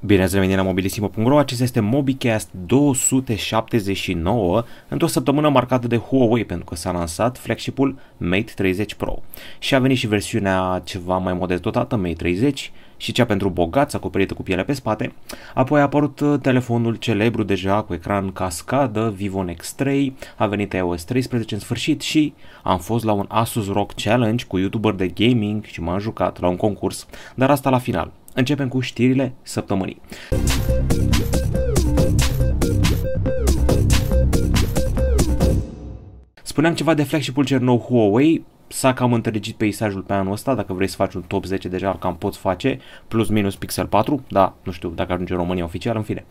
Bine ați revenit la mobilisimo.ro, acesta este MobiCast 279 într-o săptămână marcată de Huawei pentru că s-a lansat flagship-ul Mate 30 Pro și a venit și versiunea ceva mai modest dotată, Mate 30 și cea pentru bogați acoperită cu piele pe spate. Apoi a apărut uh, telefonul celebru deja cu ecran cascadă, Vivo Nex 3, a venit iOS 13 în sfârșit și am fost la un Asus ROG Challenge cu YouTuber de gaming și m-am jucat la un concurs, dar asta la final. Începem cu știrile săptămânii. Spuneam ceva de flagship-ul cel nou Huawei, s-a cam întregit peisajul pe anul ăsta, dacă vrei să faci un top 10 deja cam poți face, plus minus Pixel 4, da, nu știu dacă ajunge în România oficial, în fine.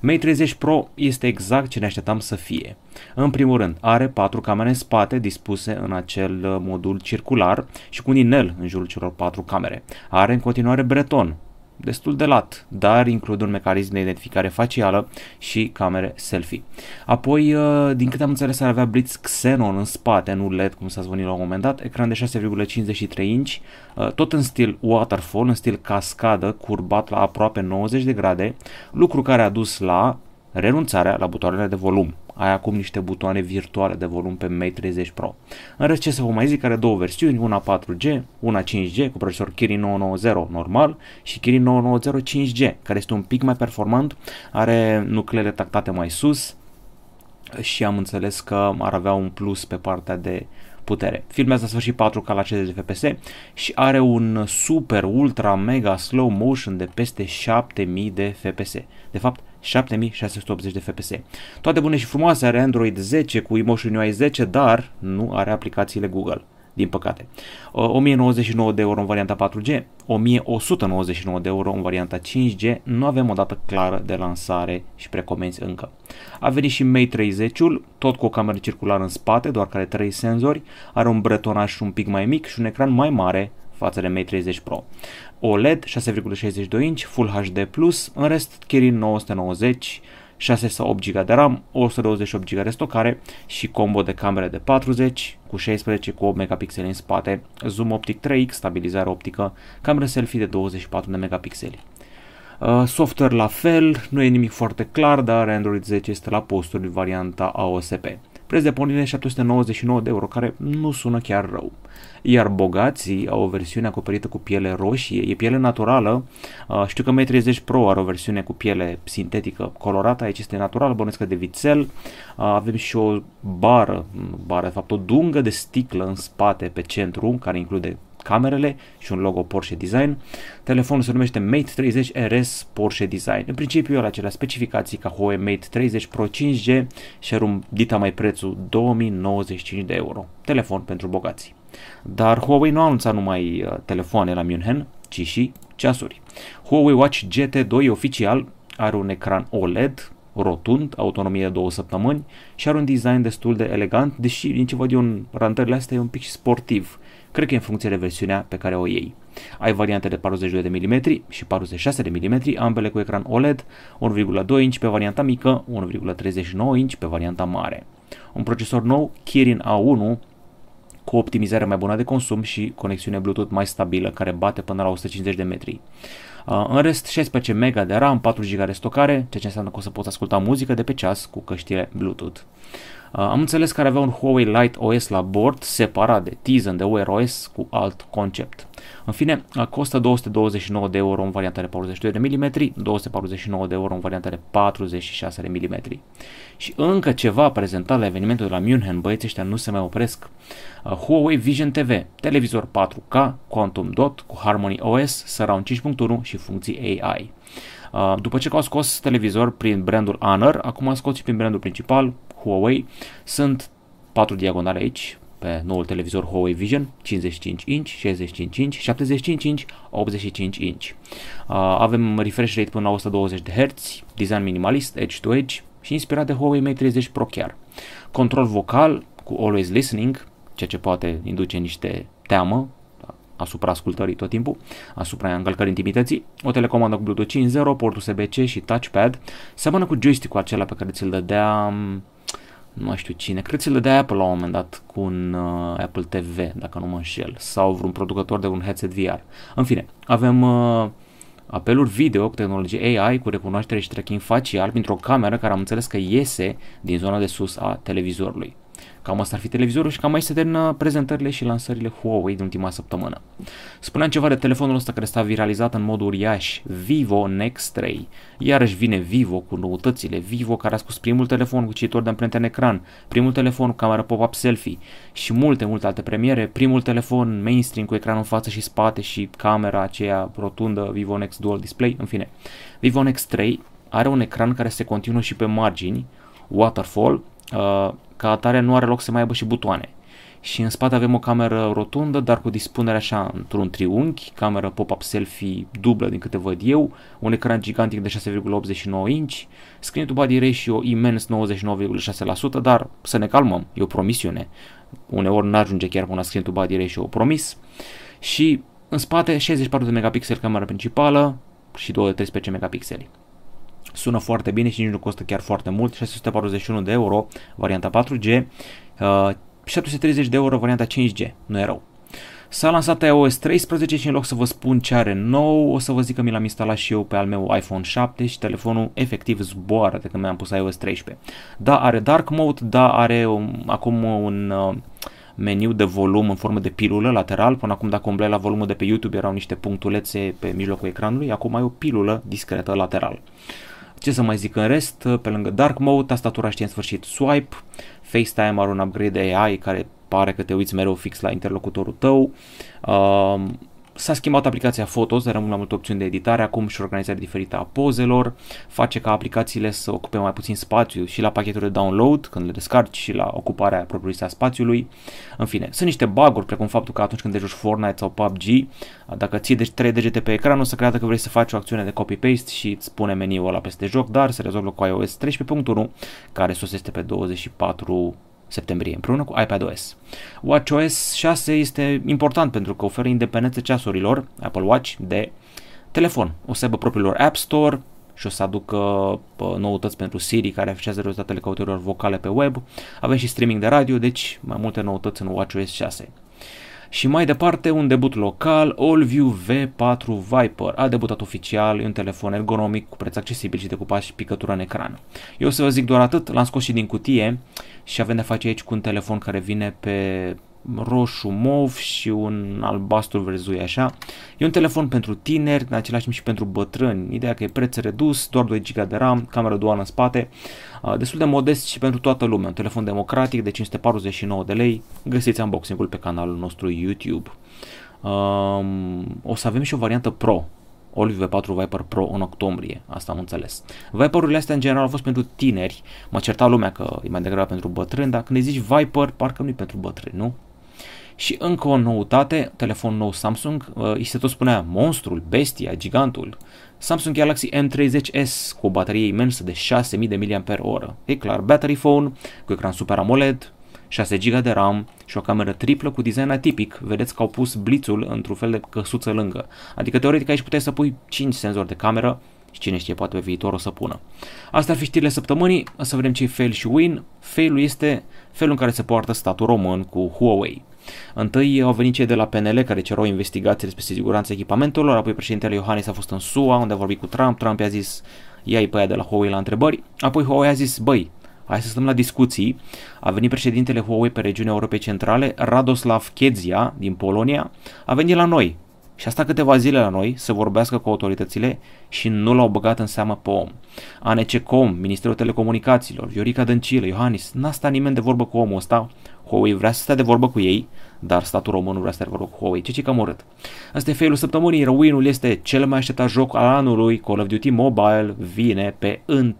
Mate 30 Pro este exact ce ne așteptam să fie. În primul rând, are patru camere în spate dispuse în acel modul circular și cu un inel în jurul celor patru camere. Are în continuare breton, destul de lat, dar include un mecanism de identificare facială și camere selfie. Apoi, uh, din câte am înțeles, ar avea Blitz Xenon în spate, nu LED, cum s-a zvonit la un moment dat, ecran de 6,53 inch, uh, tot în stil waterfall, în stil cascadă, curbat la aproape 90 de grade, lucru care a dus la renunțarea la butoanele de volum. Ai acum niște butoane virtuale de volum pe Mate 30 Pro. În rest, ce să vă mai zic, are două versiuni, una 4G, una 5G cu procesor Kirin 990 normal și Kirin 990 5G, care este un pic mai performant, are nucleele tactate mai sus și am înțeles că ar avea un plus pe partea de putere. Filmează sfârșit 4K la 60 de FPS și are un super, ultra, mega slow motion de peste 7000 de FPS. De fapt, 7680 de FPS. Toate bune și frumoase, are Android 10 cu Emotion UI 10, dar nu are aplicațiile Google din păcate. 1099 de euro în varianta 4G, 1199 de euro în varianta 5G, nu avem o dată clară de lansare și precomenzi încă. A venit și Mate 30-ul, tot cu o cameră circulară în spate, doar care 3 senzori, are un bretonaj un pic mai mic și un ecran mai mare față de Mate 30 Pro. OLED 6,62 inch, Full HD+, în rest Kirin 990, 6 sau 8 GB de RAM, 128 GB de stocare și combo de camere de 40 cu 16 cu 8 megapixeli în spate, zoom optic 3x, stabilizare optică, cameră selfie de 24 de megapixeli. Uh, software la fel, nu e nimic foarte clar, dar Android 10 este la posturi varianta AOSP. Preț de pornire 799 de euro, care nu sună chiar rău. Iar bogații au o versiune acoperită cu piele roșie, e piele naturală. Uh, știu că Mate 30 Pro are o versiune cu piele sintetică colorată, aici este natural, bănuiesc de vițel. Uh, avem și o bară, bară, de fapt o dungă de sticlă în spate pe centru, care include camerele și un logo Porsche Design. Telefonul se numește Mate 30 RS Porsche Design. În principiu are acelea specificații ca Huawei Mate 30 Pro 5G și are un dita mai prețul 2095 de euro. Telefon pentru bogați. Dar Huawei nu a anunțat numai uh, telefoane la München, ci și ceasuri. Huawei Watch GT2 oficial are un ecran OLED rotund, autonomie de două săptămâni și are un design destul de elegant, deși din ce văd eu în rantările astea e un pic sportiv. Cred că e în funcție de versiunea pe care o iei. Ai variante de 42 de mm și 46 de mm, ambele cu ecran OLED, 1,2 inch pe varianta mică, 1,39 inch pe varianta mare. Un procesor nou, Kirin A1, cu optimizare mai bună de consum și conexiune Bluetooth mai stabilă care bate până la 150 de metri. Uh, în rest, 16 MB de RAM, 4 GB de stocare, ceea ce înseamnă că o să poți asculta muzică de pe ceas cu căștile Bluetooth. Uh, am înțeles că ar avea un Huawei Lite OS la bord, separat de Tizen de Wear OS cu alt concept. În fine, uh, costă 229 de euro în varianta de 42 de mm, 249 de euro în varianta de 46 de mm. Și încă ceva prezentat la evenimentul de la München, băieții ăștia nu se mai opresc. Uh, Huawei Vision TV, televizor 4K, Quantum Dot cu Harmony OS, Surround 5.1 și funcții AI. După ce au scos televizor prin brandul Honor, acum a scos și prin brandul principal, Huawei. Sunt patru diagonale aici, pe noul televizor Huawei Vision, 55 inch, 65 inch, 75 inch, 85 inch. Uh, avem refresh rate până la 120 de Hz, design minimalist, edge-to-edge și inspirat de Huawei Mate 30 Pro chiar. Control vocal cu Always Listening, ceea ce poate induce niște teamă asupra ascultării tot timpul, asupra încălcării intimității, o telecomandă cu Bluetooth 5.0, port USB-C și touchpad, seamănă cu joystick-ul acela pe care ți-l dădea nu mai știu cine, cred că ți-l dădea Apple la un moment dat cu un uh, Apple TV, dacă nu mă înșel, sau vreun producător de un headset VR. În fine, avem uh, apeluri video cu tehnologie AI cu recunoaștere și tracking facial printr-o cameră care am înțeles că iese din zona de sus a televizorului. Cam asta ar fi televizorul și cam aici se termină prezentările și lansările Huawei din ultima săptămână. Spuneam ceva de telefonul ăsta care s-a viralizat în mod uriaș, Vivo Nex 3. Iarăși vine Vivo cu noutățile, Vivo care a scos primul telefon cu cititor de amprente în ecran, primul telefon cu cameră pop-up selfie și multe, multe alte premiere, primul telefon mainstream cu ecran în față și spate și camera aceea rotundă Vivo Nex Dual Display, în fine. Vivo Nex 3 are un ecran care se continuă și pe margini, waterfall, uh, ca atare nu are loc să mai aibă și butoane. Și în spate avem o cameră rotundă, dar cu dispunere așa într-un triunghi, cameră pop-up selfie dublă din câte văd eu, un ecran gigantic de 6,89 inch, screen to body ratio imens 99,6%, dar să ne calmăm, e o promisiune. Uneori nu ajunge chiar până la screen to body ratio promis. Și în spate 64 de megapixeli camera principală și 2 de 13 megapixeli. Sună foarte bine și nici nu costă chiar foarte mult, 641 de euro varianta 4G, uh, 730 de euro varianta 5G, nu e rău. S-a lansat iOS 13 și în loc să vă spun ce are nou, o să vă zic că mi l-am instalat și eu pe al meu iPhone 7 și telefonul efectiv zboară de când mi-am pus iOS 13. Da, are Dark Mode, da, are un, acum un uh, meniu de volum în formă de pilulă lateral. Până acum dacă umblai la volumul de pe YouTube erau niște punctulețe pe mijlocul ecranului, acum ai o pilulă discretă lateral. Ce să mai zic în rest, pe lângă Dark Mode, tastatura știe în sfârșit swipe, FaceTime are un upgrade AI care pare că te uiți mereu fix la interlocutorul tău. Uh, S-a schimbat aplicația Photos, rămân la multe opțiuni de editare, acum și organizare diferită a pozelor, face ca aplicațiile să ocupe mai puțin spațiu și la pachetul de download, când le descarci, și la ocuparea propriu a spațiului. În fine, sunt niște bug precum faptul că atunci când joci Fortnite sau PUBG, dacă ții de 3 degete pe ecran, o să creadă că vrei să faci o acțiune de copy-paste și îți spune meniul ăla peste joc, dar se rezolvă cu iOS 13.1, care sosește pe 24 septembrie, împreună cu iPadOS. WatchOS 6 este important pentru că oferă independență ceasurilor Apple Watch de telefon. O să aibă propriilor App Store și o să aducă noutăți pentru Siri care afișează rezultatele căutărilor vocale pe web. Avem și streaming de radio, deci mai multe noutăți în WatchOS 6. Și mai departe, un debut local, AllView V4 Viper. A debutat oficial, e un telefon ergonomic cu preț accesibil și decupat și picătură în ecran. Eu o să vă zic doar atât, l-am scos și din cutie și avem de face aici cu un telefon care vine pe roșu mov și un albastru verzui așa. E un telefon pentru tineri, în același timp și pentru bătrâni. Ideea că e preț redus, doar 2 GB de RAM, cameră duală în spate, destul de modest și pentru toată lumea. Un telefon democratic de 549 de lei. Găsiți unboxing-ul pe canalul nostru YouTube. Um, o să avem și o variantă Pro, Olive V4 Viper Pro în octombrie, asta am înțeles. Viperurile astea în general au fost pentru tineri, mă certa lumea că e mai degrabă pentru bătrâni, dar când îi zici Viper, parcă nu e pentru bătrâni, nu? Și încă o noutate, telefon nou Samsung, uh, îi se tot spunea monstrul, bestia, gigantul. Samsung Galaxy M30s cu o baterie imensă de 6000 de mAh. E clar, battery phone cu ecran Super AMOLED, 6 GB de RAM și o cameră triplă cu design atipic. Vedeți că au pus blițul într-un fel de căsuță lângă. Adică teoretic aici puteai să pui 5 senzori de cameră și cine știe, poate pe viitor o să pună. Astea ar fi știrile săptămânii, să vedem ce fail și win. Failul este felul în care se poartă statul român cu Huawei. Întâi au venit cei de la PNL care cerau investigații despre siguranța echipamentelor, apoi președintele Iohannis a fost în SUA unde a vorbit cu Trump, Trump i-a zis ia-i pe aia de la Huawei la întrebări, apoi Huawei a zis băi, hai să stăm la discuții. A venit președintele Huawei pe regiunea Europei Centrale, Radoslav Kedzia din Polonia, a venit la noi și asta câteva zile la noi să vorbească cu autoritățile și nu l-au băgat în seamă pe om. ANCCOM, Ministerul Telecomunicațiilor, Viorica Dăncilă, Iohannis, n-a stat nimeni de vorbă cu omul ăsta. Huawei vrea să stea de vorbă cu ei, dar statul român nu vrea să stea de vorbă cu Huawei. Ce ce cam urât. Asta e failul săptămânii. Răuinul este cel mai așteptat joc al anului. Call of Duty Mobile vine pe 1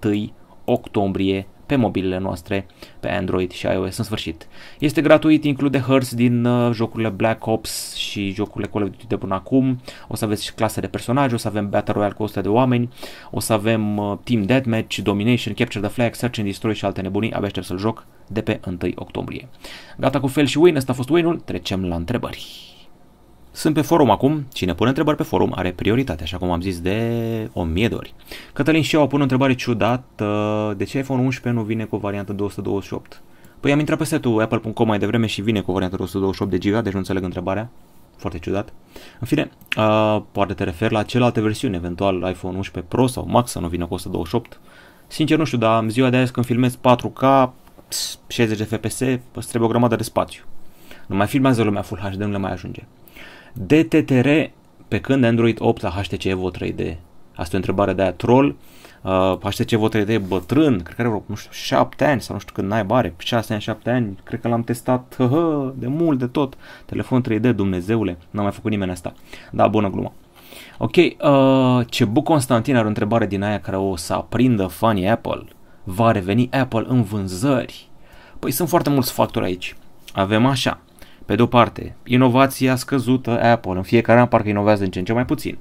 octombrie pe mobilele noastre, pe Android și iOS în sfârșit. Este gratuit, include hărți din uh, jocurile Black Ops și jocurile Call of Duty de până acum. O să aveți și clase de personaje, o să avem Battle Royale cu 100 de oameni, o să avem uh, Team Deathmatch, Domination, Capture the Flag, Search and Destroy și alte nebunii. Abia aștept să-l joc de pe 1 octombrie. Gata cu fel și win, ăsta a fost win-ul, trecem la întrebări. Sunt pe forum acum, cine pune întrebări pe forum are prioritate, așa cum am zis de o mie de ori. Cătălin și eu pun o întrebare ciudată, de ce iPhone 11 nu vine cu o variantă 228? Păi am intrat pe setul apple.com mai devreme și vine cu o variantă 228 de GB, deci nu înțeleg întrebarea. foarte ciudat. În fine, uh, poate te referi la celelalte versiuni, eventual iPhone 11 Pro sau Max să nu vină cu 128. Sincer nu știu, dar în ziua de azi când filmez 4K, 60 de FPS, îți trebuie o grămadă de spațiu. Nu mai filmează lumea Full HD, nu le mai ajunge. DTTR, pe când Android 8 la HTC Evo 3D? Asta e o întrebare de aia troll. Uh, HTC Evo 3D e bătrân, cred că are nu știu, 7 ani sau nu știu când n-ai bare, 6 ani, 7 ani, cred că l-am testat hă, hă, de mult, de tot. Telefon 3D, Dumnezeule, n-a mai făcut nimeni asta. Da, bună glumă. Ok, uh, Cebu Constantin are o întrebare din aia care o să aprindă fanii Apple. Va reveni Apple în vânzări? Păi sunt foarte mulți factori aici. Avem așa, pe de o parte, inovația scăzută Apple, în fiecare an parcă inovează în ce în ce mai puțin.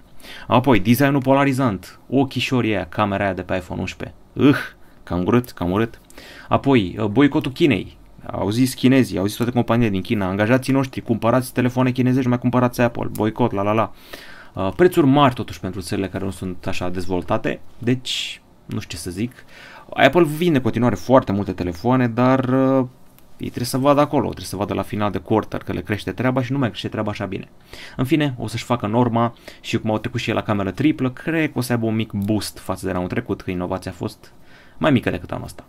Apoi, designul polarizant, ochișorii aia, camera aia de pe iPhone 11. Ugh, cam urât, cam urât. Apoi, uh, boicotul Chinei. Au zis chinezii, au zis toate companiile din China, angajații noștri, cumpărați telefoane chinezești, mai cumpărați Apple, boicot, la la la. Uh, prețuri mari totuși pentru țările care nu sunt așa dezvoltate, deci nu știu ce să zic. Apple vinde în continuare foarte multe telefoane, dar uh, ei trebuie să vadă acolo, trebuie să vadă la final de quarter că le crește treaba și nu mai crește treaba așa bine. În fine, o să-și facă norma și cum au trecut și el la cameră triplă, cred că o să aibă un mic boost față de anul trecut, că inovația a fost mai mică decât anul ăsta.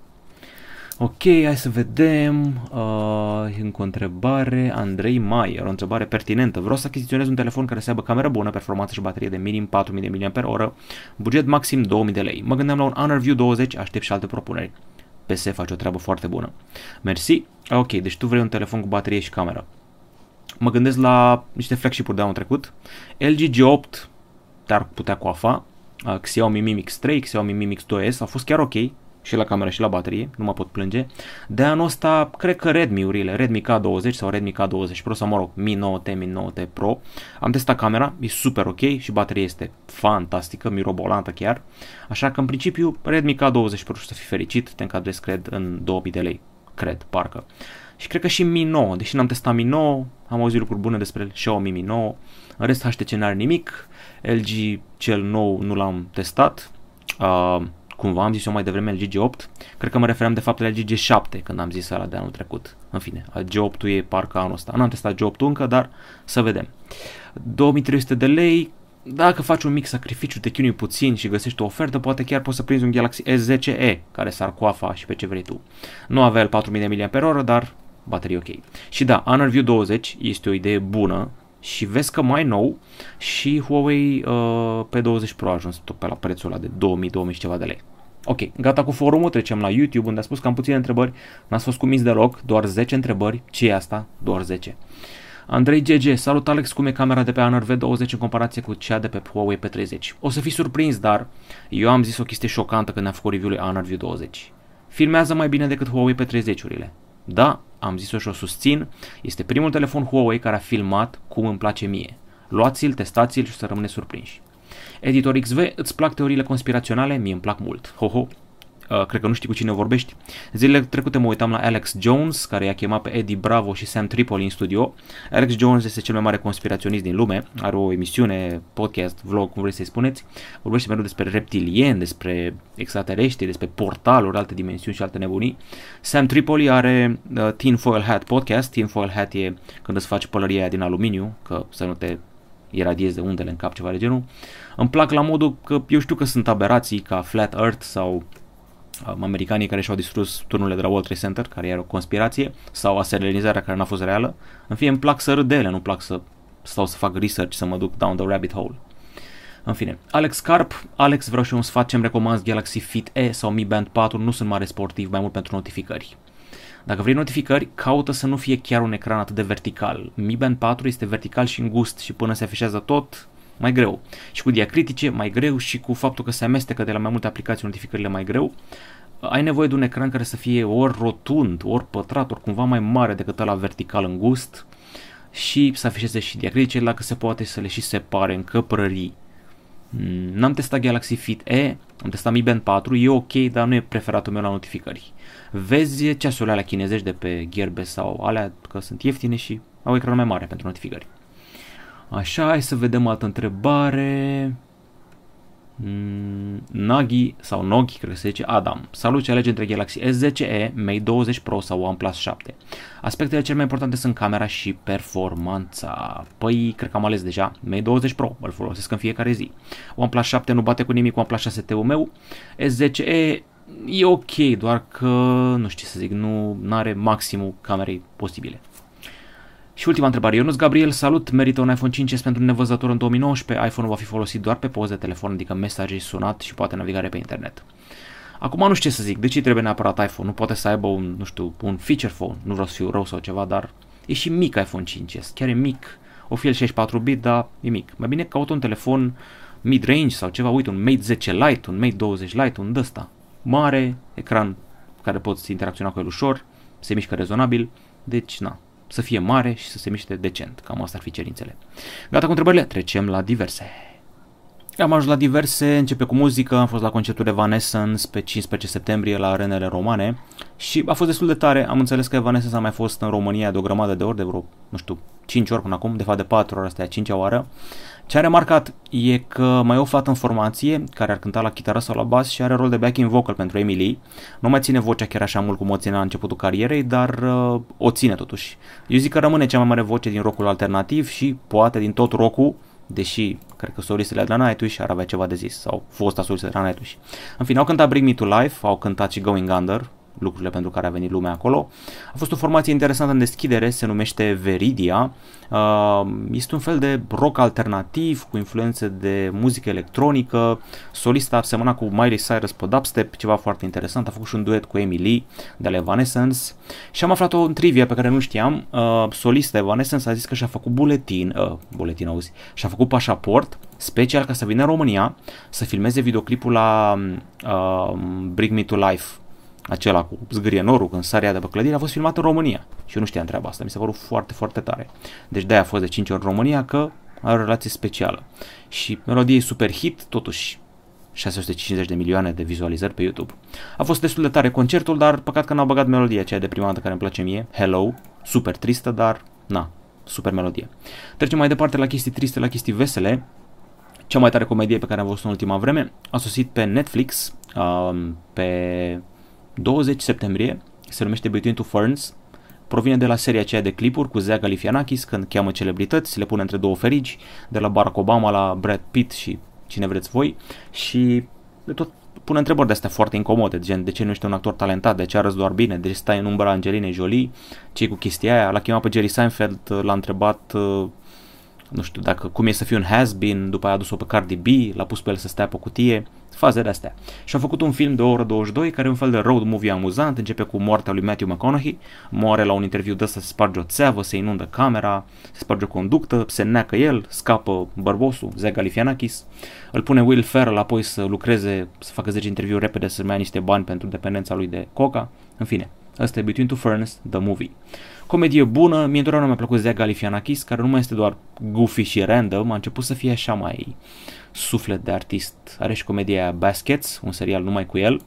Ok, hai să vedem. Uh, încă o întrebare. Andrei Maier, o întrebare pertinentă. Vreau să achiziționez un telefon care să aibă cameră bună, performanță și baterie de minim 4000 mAh, buget maxim 2000 de lei. Mă gândeam la un Honor View 20, aștept și alte propuneri. PS face o treabă foarte bună. Mersi. Ok, deci tu vrei un telefon cu baterie și cameră. Mă gândesc la niște flagship-uri de anul trecut. LG G8 te-ar putea coafa. Uh, Xiaomi Mi Mix 3, Xiaomi Mi Mix 2S au fost chiar ok și la cameră și la baterie, nu mă pot plânge. De anul ăsta, cred că Redmi-urile, Redmi K20 sau Redmi K20 Pro sau mă rog, Mi 9T, Mi 9T Pro. Am testat camera, e super ok și bateria este fantastică, mirobolantă chiar. Așa că în principiu Redmi K20 Pro să fii fericit, te încadrezi cred în 2000 de lei, cred, parcă. Și cred că și Mi 9, deși n-am testat Mi 9, am auzit lucruri bune despre Xiaomi Mi 9. În rest HTC n-are nimic, LG cel nou nu l-am testat. Uh, cumva am zis eu mai devreme LG G8, cred că mă referam de fapt la LG G7 când am zis ăla de anul trecut. În fine, G8-ul e parcă anul ăsta. N-am testat G8 încă, dar să vedem. 2300 de lei, dacă faci un mic sacrificiu, te chinui puțin și găsești o ofertă, poate chiar poți să prinzi un Galaxy S10e care s-ar coafa și pe ce vrei tu. Nu avea el 4000 mAh, dar baterie ok. Și da, Honor View 20 este o idee bună și vezi că mai nou și Huawei uh, P20 Pro a ajuns tot pe la prețul ăla de 2000-2000 ceva de lei. Ok, gata cu forumul, trecem la YouTube unde a spus că am puține întrebări, n-ați fost cumis deloc, doar 10 întrebări, ce e asta? Doar 10. Andrei GG, salut Alex, cum e camera de pe Honor V20 în comparație cu cea de pe Huawei P30? O să fii surprins, dar eu am zis o chestie șocantă când am făcut review-ul Honor V20. Filmează mai bine decât Huawei P30-urile. Da, am zis-o și o susțin, este primul telefon Huawei care a filmat cum îmi place mie. Luați-l, testați-l și să rămâne surprinși. Editor XV, îți plac teoriile conspiraționale? Mie îmi plac mult. Ho, ho. Uh, cred că nu știi cu cine vorbești. Zilele trecute mă uitam la Alex Jones, care i-a chemat pe Eddie Bravo și Sam Tripoli în studio. Alex Jones este cel mai mare conspiraționist din lume, are o emisiune, podcast, vlog, cum vreți să-i spuneți. Vorbește mereu despre reptilieni, despre extraterestri, despre portaluri, alte dimensiuni și alte nebunii. Sam Tripoli are uh, Tinfoil Hat podcast. Tinfoil Hat e când îți faci pălăria din aluminiu, că să nu te iradiezi de undele în cap, ceva de genul. Îmi plac la modul că eu știu că sunt aberații ca Flat Earth sau um, americanii care și-au distrus turnurile de la World Trade Center, care era o conspirație, sau aselenizarea care n-a fost reală. În fine, îmi plac să râd de ele, nu plac să stau să fac research, să mă duc down the rabbit hole. În fine, Alex Carp, Alex vreau și un sfat ce-mi recomand Galaxy Fit E sau Mi Band 4, nu sunt mare sportiv, mai mult pentru notificări. Dacă vrei notificări, caută să nu fie chiar un ecran atât de vertical. Mi Band 4 este vertical și îngust și până se afișează tot, mai greu. Și cu diacritice, mai greu și cu faptul că se amestecă de la mai multe aplicații notificările mai greu, ai nevoie de un ecran care să fie ori rotund, ori pătrat, ori cumva mai mare decât ăla vertical îngust și să afișeze și diacritice, dacă se poate să le și separe în căprării. Mm, n-am testat Galaxy Fit E, am testat Mi Band 4, e ok, dar nu e preferatul meu la notificări. Vezi ceasurile alea chinezești de pe Gearbest sau alea că sunt ieftine și au ecran mai mare pentru notificări. Așa, hai să vedem altă întrebare. Mm, Nagi sau Nogi, cred că se zice, Adam. Salut ce alege între Galaxy S10e, Mate 20 Pro sau OnePlus 7. Aspectele cele mai importante sunt camera și performanța. Păi, cred că am ales deja Mate 20 Pro, îl folosesc în fiecare zi. OnePlus 7 nu bate cu nimic OnePlus 6T-ul meu. S10e e ok, doar că, nu știu ce să zic, nu are maximul camerei posibile. Și ultima întrebare. Ionuț Gabriel, salut, merită un iPhone 5s pentru nevăzător în 2019. iPhone-ul va fi folosit doar pe poze de telefon, adică mesaje sunat și poate navigare pe internet. Acum nu știu ce să zic, de ce trebuie neapărat iPhone? Nu poate să aibă un, nu știu, un feature phone, nu vreau să fiu rău sau ceva, dar e și mic iPhone 5s, chiar e mic. O fi el 64 bit, dar e mic. Mai bine caut un telefon mid-range sau ceva, uite, un Mate 10 Lite, un Mate 20 Lite, un ăsta. Mare, ecran care poți interacționa cu el ușor, se mișcă rezonabil, deci na, să fie mare și să se miște decent. Cam asta ar fi cerințele. Gata cu întrebările? Trecem la diverse. Am ajuns la diverse, începe cu muzică, am fost la concertul Evanescence pe 15 septembrie la arenele romane și a fost destul de tare, am înțeles că Evanescence a mai fost în România de o grămadă de ori, de vreo, nu știu, 5 ori până acum, de fapt de 4 ori, asta e a 5 oară ce a remarcat e că mai e o fată în formație care ar cânta la chitară sau la bas și are rol de backing vocal pentru Emily. Nu mai ține vocea chiar așa mult cum o ține la începutul carierei, dar uh, o ține totuși. Eu zic că rămâne cea mai mare voce din rockul alternativ și poate din tot rockul, deși cred că solistele de la Nightwish ar avea ceva de zis, sau fosta solistă de la Nightwish. În fine, au cântat Bring Me To Life, au cântat și Going Under, lucrurile pentru care a venit lumea acolo. A fost o formație interesantă în deschidere, se numește Veridia. Uh, este un fel de rock alternativ cu influențe de muzică electronică. Solista a semănat cu Miley Cyrus pe dubstep, ceva foarte interesant. A făcut și un duet cu Emily de la Evanescence. Și am aflat o trivia pe care nu știam. Uh, solista Evanescence a zis că și-a făcut buletin, uh, buletin auzi, și-a făcut pașaport special ca să vină în România să filmeze videoclipul la uh, Bring Me To Life acela cu zgârie norul când sarea de pe clădire a fost filmat în România. Și eu nu știam treaba asta, mi s-a părut foarte, foarte tare. Deci de-aia a fost de 5 ori în România că are o relație specială. Și melodie e super hit, totuși 650 de milioane de vizualizări pe YouTube. A fost destul de tare concertul, dar păcat că n-au băgat melodia aceea deprimantă care îmi place mie, Hello, super tristă, dar na, super melodie. Trecem mai departe la chestii triste, la chestii vesele. Cea mai tare comedie pe care am văzut în ultima vreme a sosit pe Netflix uh, pe 20 septembrie, se numește Between Two Ferns, provine de la seria aceea de clipuri cu Zea Galifianakis când cheamă celebrități, le pune între două ferigi, de la Barack Obama la Brad Pitt și cine vreți voi și de tot pune întrebări de astea foarte incomode, gen de ce nu ești un actor talentat, de ce arăți doar bine, de ce stai în umbra Angelinei Jolie, ce cu chestia aia, l-a chemat pe Jerry Seinfeld, l-a întrebat uh, nu știu, dacă cum e să fii un has-been, după aia a adus-o pe Cardi B, l-a pus pe el să stea pe cutie, faze de astea. Și a făcut un film de o oră 22 care e un fel de road movie amuzant, începe cu moartea lui Matthew McConaughey, moare la un interviu de ăsta, se sparge o țeavă, se inundă camera, se sparge o conductă, se neacă el, scapă bărbosul, Zach Galifianakis, îl pune Will Ferrell apoi să lucreze, să facă 10 interviuri repede, să mai ia niște bani pentru dependența lui de coca, în fine. Asta e Between Two Ferns, The Movie. Comedie bună, mie întotdeauna mi-a plăcut Zach Galifianakis, care nu mai este doar goofy și random, a început să fie așa mai suflet de artist. Are și comedia Baskets, un serial numai cu el,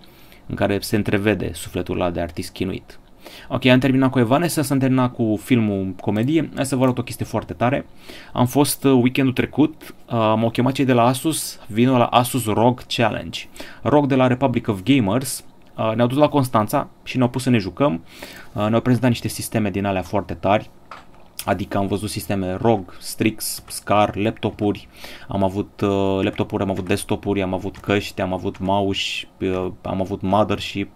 în care se întrevede sufletul ăla de artist chinuit. Ok, am terminat cu Evanescence, am terminat cu filmul comedie. Hai să vă arăt o chestie foarte tare. Am fost uh, weekendul trecut, uh, m-au chemat cei de la Asus, vin la Asus ROG Challenge. ROG de la Republic of Gamers, Uh, ne-au dus la Constanța și ne-au pus să ne jucăm. Uh, ne-au prezentat niște sisteme din alea foarte tari, Adică am văzut sisteme ROG, Strix, SCAR, laptopuri, am avut uh, laptopuri, am avut desktopuri, am avut căști, am avut mouse, uh, am avut mothership,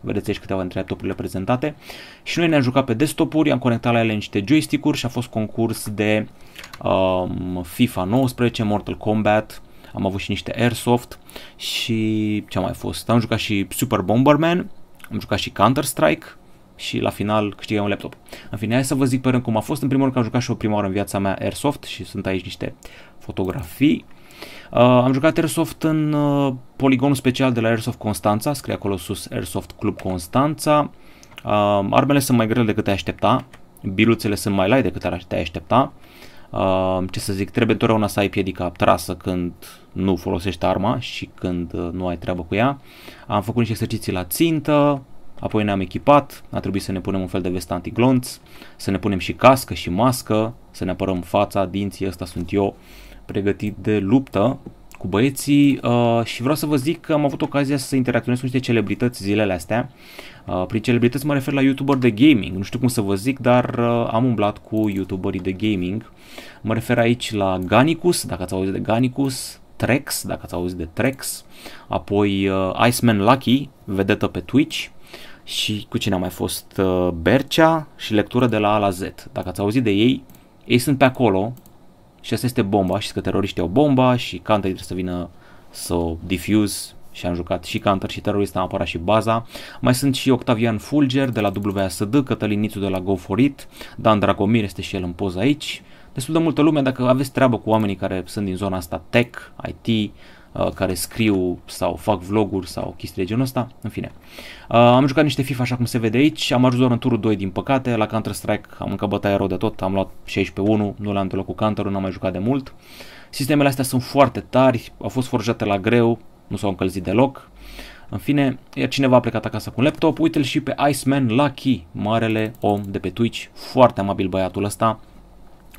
vedeți aici câteva dintre laptopurile prezentate. Și noi ne-am jucat pe desktopuri, am conectat la ele niște joystick-uri și a fost concurs de um, FIFA 19, Mortal Kombat, am avut și niște Airsoft și ce a mai fost? Am jucat și Super Bomberman, am jucat și Counter-Strike și la final câștigam un laptop. În fine, hai să vă zic pe rând cum a fost. În primul rând că am jucat și o prima oară în viața mea Airsoft și sunt aici niște fotografii. Uh, am jucat Airsoft în uh, poligonul special de la Airsoft Constanța, scrie acolo sus Airsoft Club Constanța. Uh, armele sunt mai grele decât te aștepta, biluțele sunt mai light decât te aștepta. Uh, ce să zic, trebuie întotdeauna să ai piedica trasă când nu folosești arma și când uh, nu ai treabă cu ea. Am făcut niște exerciții la țintă, apoi ne-am echipat, a trebuit să ne punem un fel de vest antiglonț, să ne punem și cască și mască, să ne apărăm fața, dinții, ăsta sunt eu, pregătit de luptă cu băieții uh, și vreau să vă zic că am avut ocazia să interacționez cu niște celebrități zilele astea. Uh, prin celebrități mă refer la YouTuber de gaming, nu știu cum să vă zic, dar uh, am umblat cu YouTuberii de gaming. Mă refer aici la Ganicus, dacă ați auzit de Ganicus, Trex, dacă ați auzit de Trex, apoi uh, Iceman Lucky, vedetă pe Twitch, și cu cine a mai fost uh, Bercea și lectură de la A la Z. Dacă ați auzit de ei, ei sunt pe acolo și asta este bomba, și că teroriștii au bomba și Counter trebuie să vină să o diffuse și am jucat și Counter și terorist, am apărat și baza. Mai sunt și Octavian Fulger de la WASD, Cătălin Nițu de la Go For It, Dan Dragomir este și el în poză aici. Destul de multă lume, dacă aveți treabă cu oamenii care sunt din zona asta tech, IT, uh, care scriu sau fac vloguri sau chestii de genul ăsta, în fine. Uh, am jucat niște FIFA așa cum se vede aici, am ajuns doar în turul 2 din păcate, la Counter-Strike am încă bătaia rău de tot, am luat 16-1, nu l-am deloc cu Counter, n-am mai jucat de mult. Sistemele astea sunt foarte tari, au fost forjate la greu, nu s-au încălzit deloc. În fine, iar cineva a plecat acasă cu un laptop, uite-l și pe Iceman Lucky, marele om de pe Twitch, foarte amabil băiatul ăsta,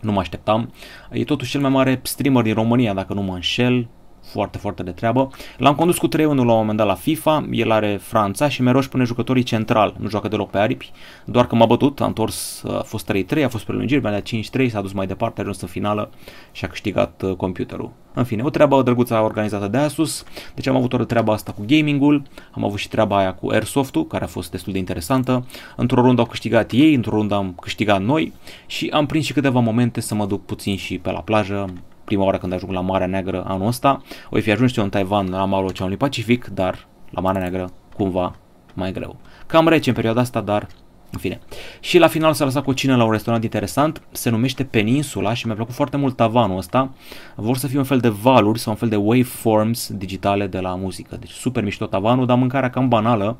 nu mă așteptam. E totuși cel mai mare streamer din România, dacă nu mă înșel, foarte, foarte de treabă. L-am condus cu 3-1 la un moment dat la FIFA, el are Franța și mereu își pune jucătorii central, nu joacă deloc pe aripi, doar că m-a bătut, a întors, a fost 3-3, a fost prelungiri, mi-a dat 5-3, s-a dus mai departe, a ajuns în finală și a câștigat uh, computerul. În fine, o treabă drăguță organizată de Asus, deci am avut o treabă asta cu gamingul, am avut și treaba aia cu Airsoft-ul, care a fost destul de interesantă. Într-o rundă au câștigat ei, într-o rundă am câștigat noi și am prins și câteva momente să mă duc puțin și pe la plajă, prima oară când ajung la Marea Neagră anul ăsta. O fi ajuns eu în Taiwan, la malul Oceanului Pacific, dar la Marea Neagră cumva mai greu. Cam rece în perioada asta, dar în fine. Și la final s-a lăsat cu cine la un restaurant interesant, se numește Peninsula și mi-a plăcut foarte mult tavanul ăsta. Vor să fie un fel de valuri sau un fel de waveforms digitale de la muzică. Deci super mișto tavanul, dar mâncarea cam banală,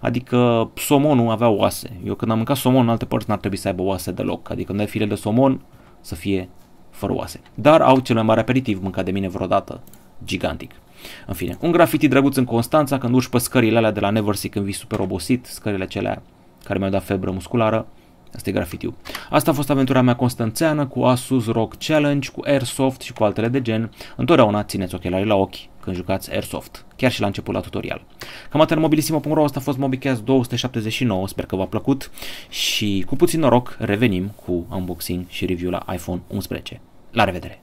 adică somonul avea oase. Eu când am mâncat somon în alte părți n-ar trebui să aibă oase deloc, adică când ai file de somon să fie fără oase. Dar au cel mai mare aperitiv mâncat de mine vreodată, gigantic. În fine, un graffiti drăguț în Constanța, când urci pe scările alea de la Neversea când vii super obosit, scările acelea care mi-au dat febră musculară, Asta e grafitiu. Asta a fost aventura mea constanțeană cu Asus ROG Challenge, cu Airsoft și cu altele de gen. Întotdeauna țineți ochelarii la ochi când jucați Airsoft, chiar și la început la tutorial. Cam atât mobilisimo.ro, asta a fost MobiCast 279, sper că v-a plăcut și cu puțin noroc revenim cu unboxing și review la iPhone 11. La revedere!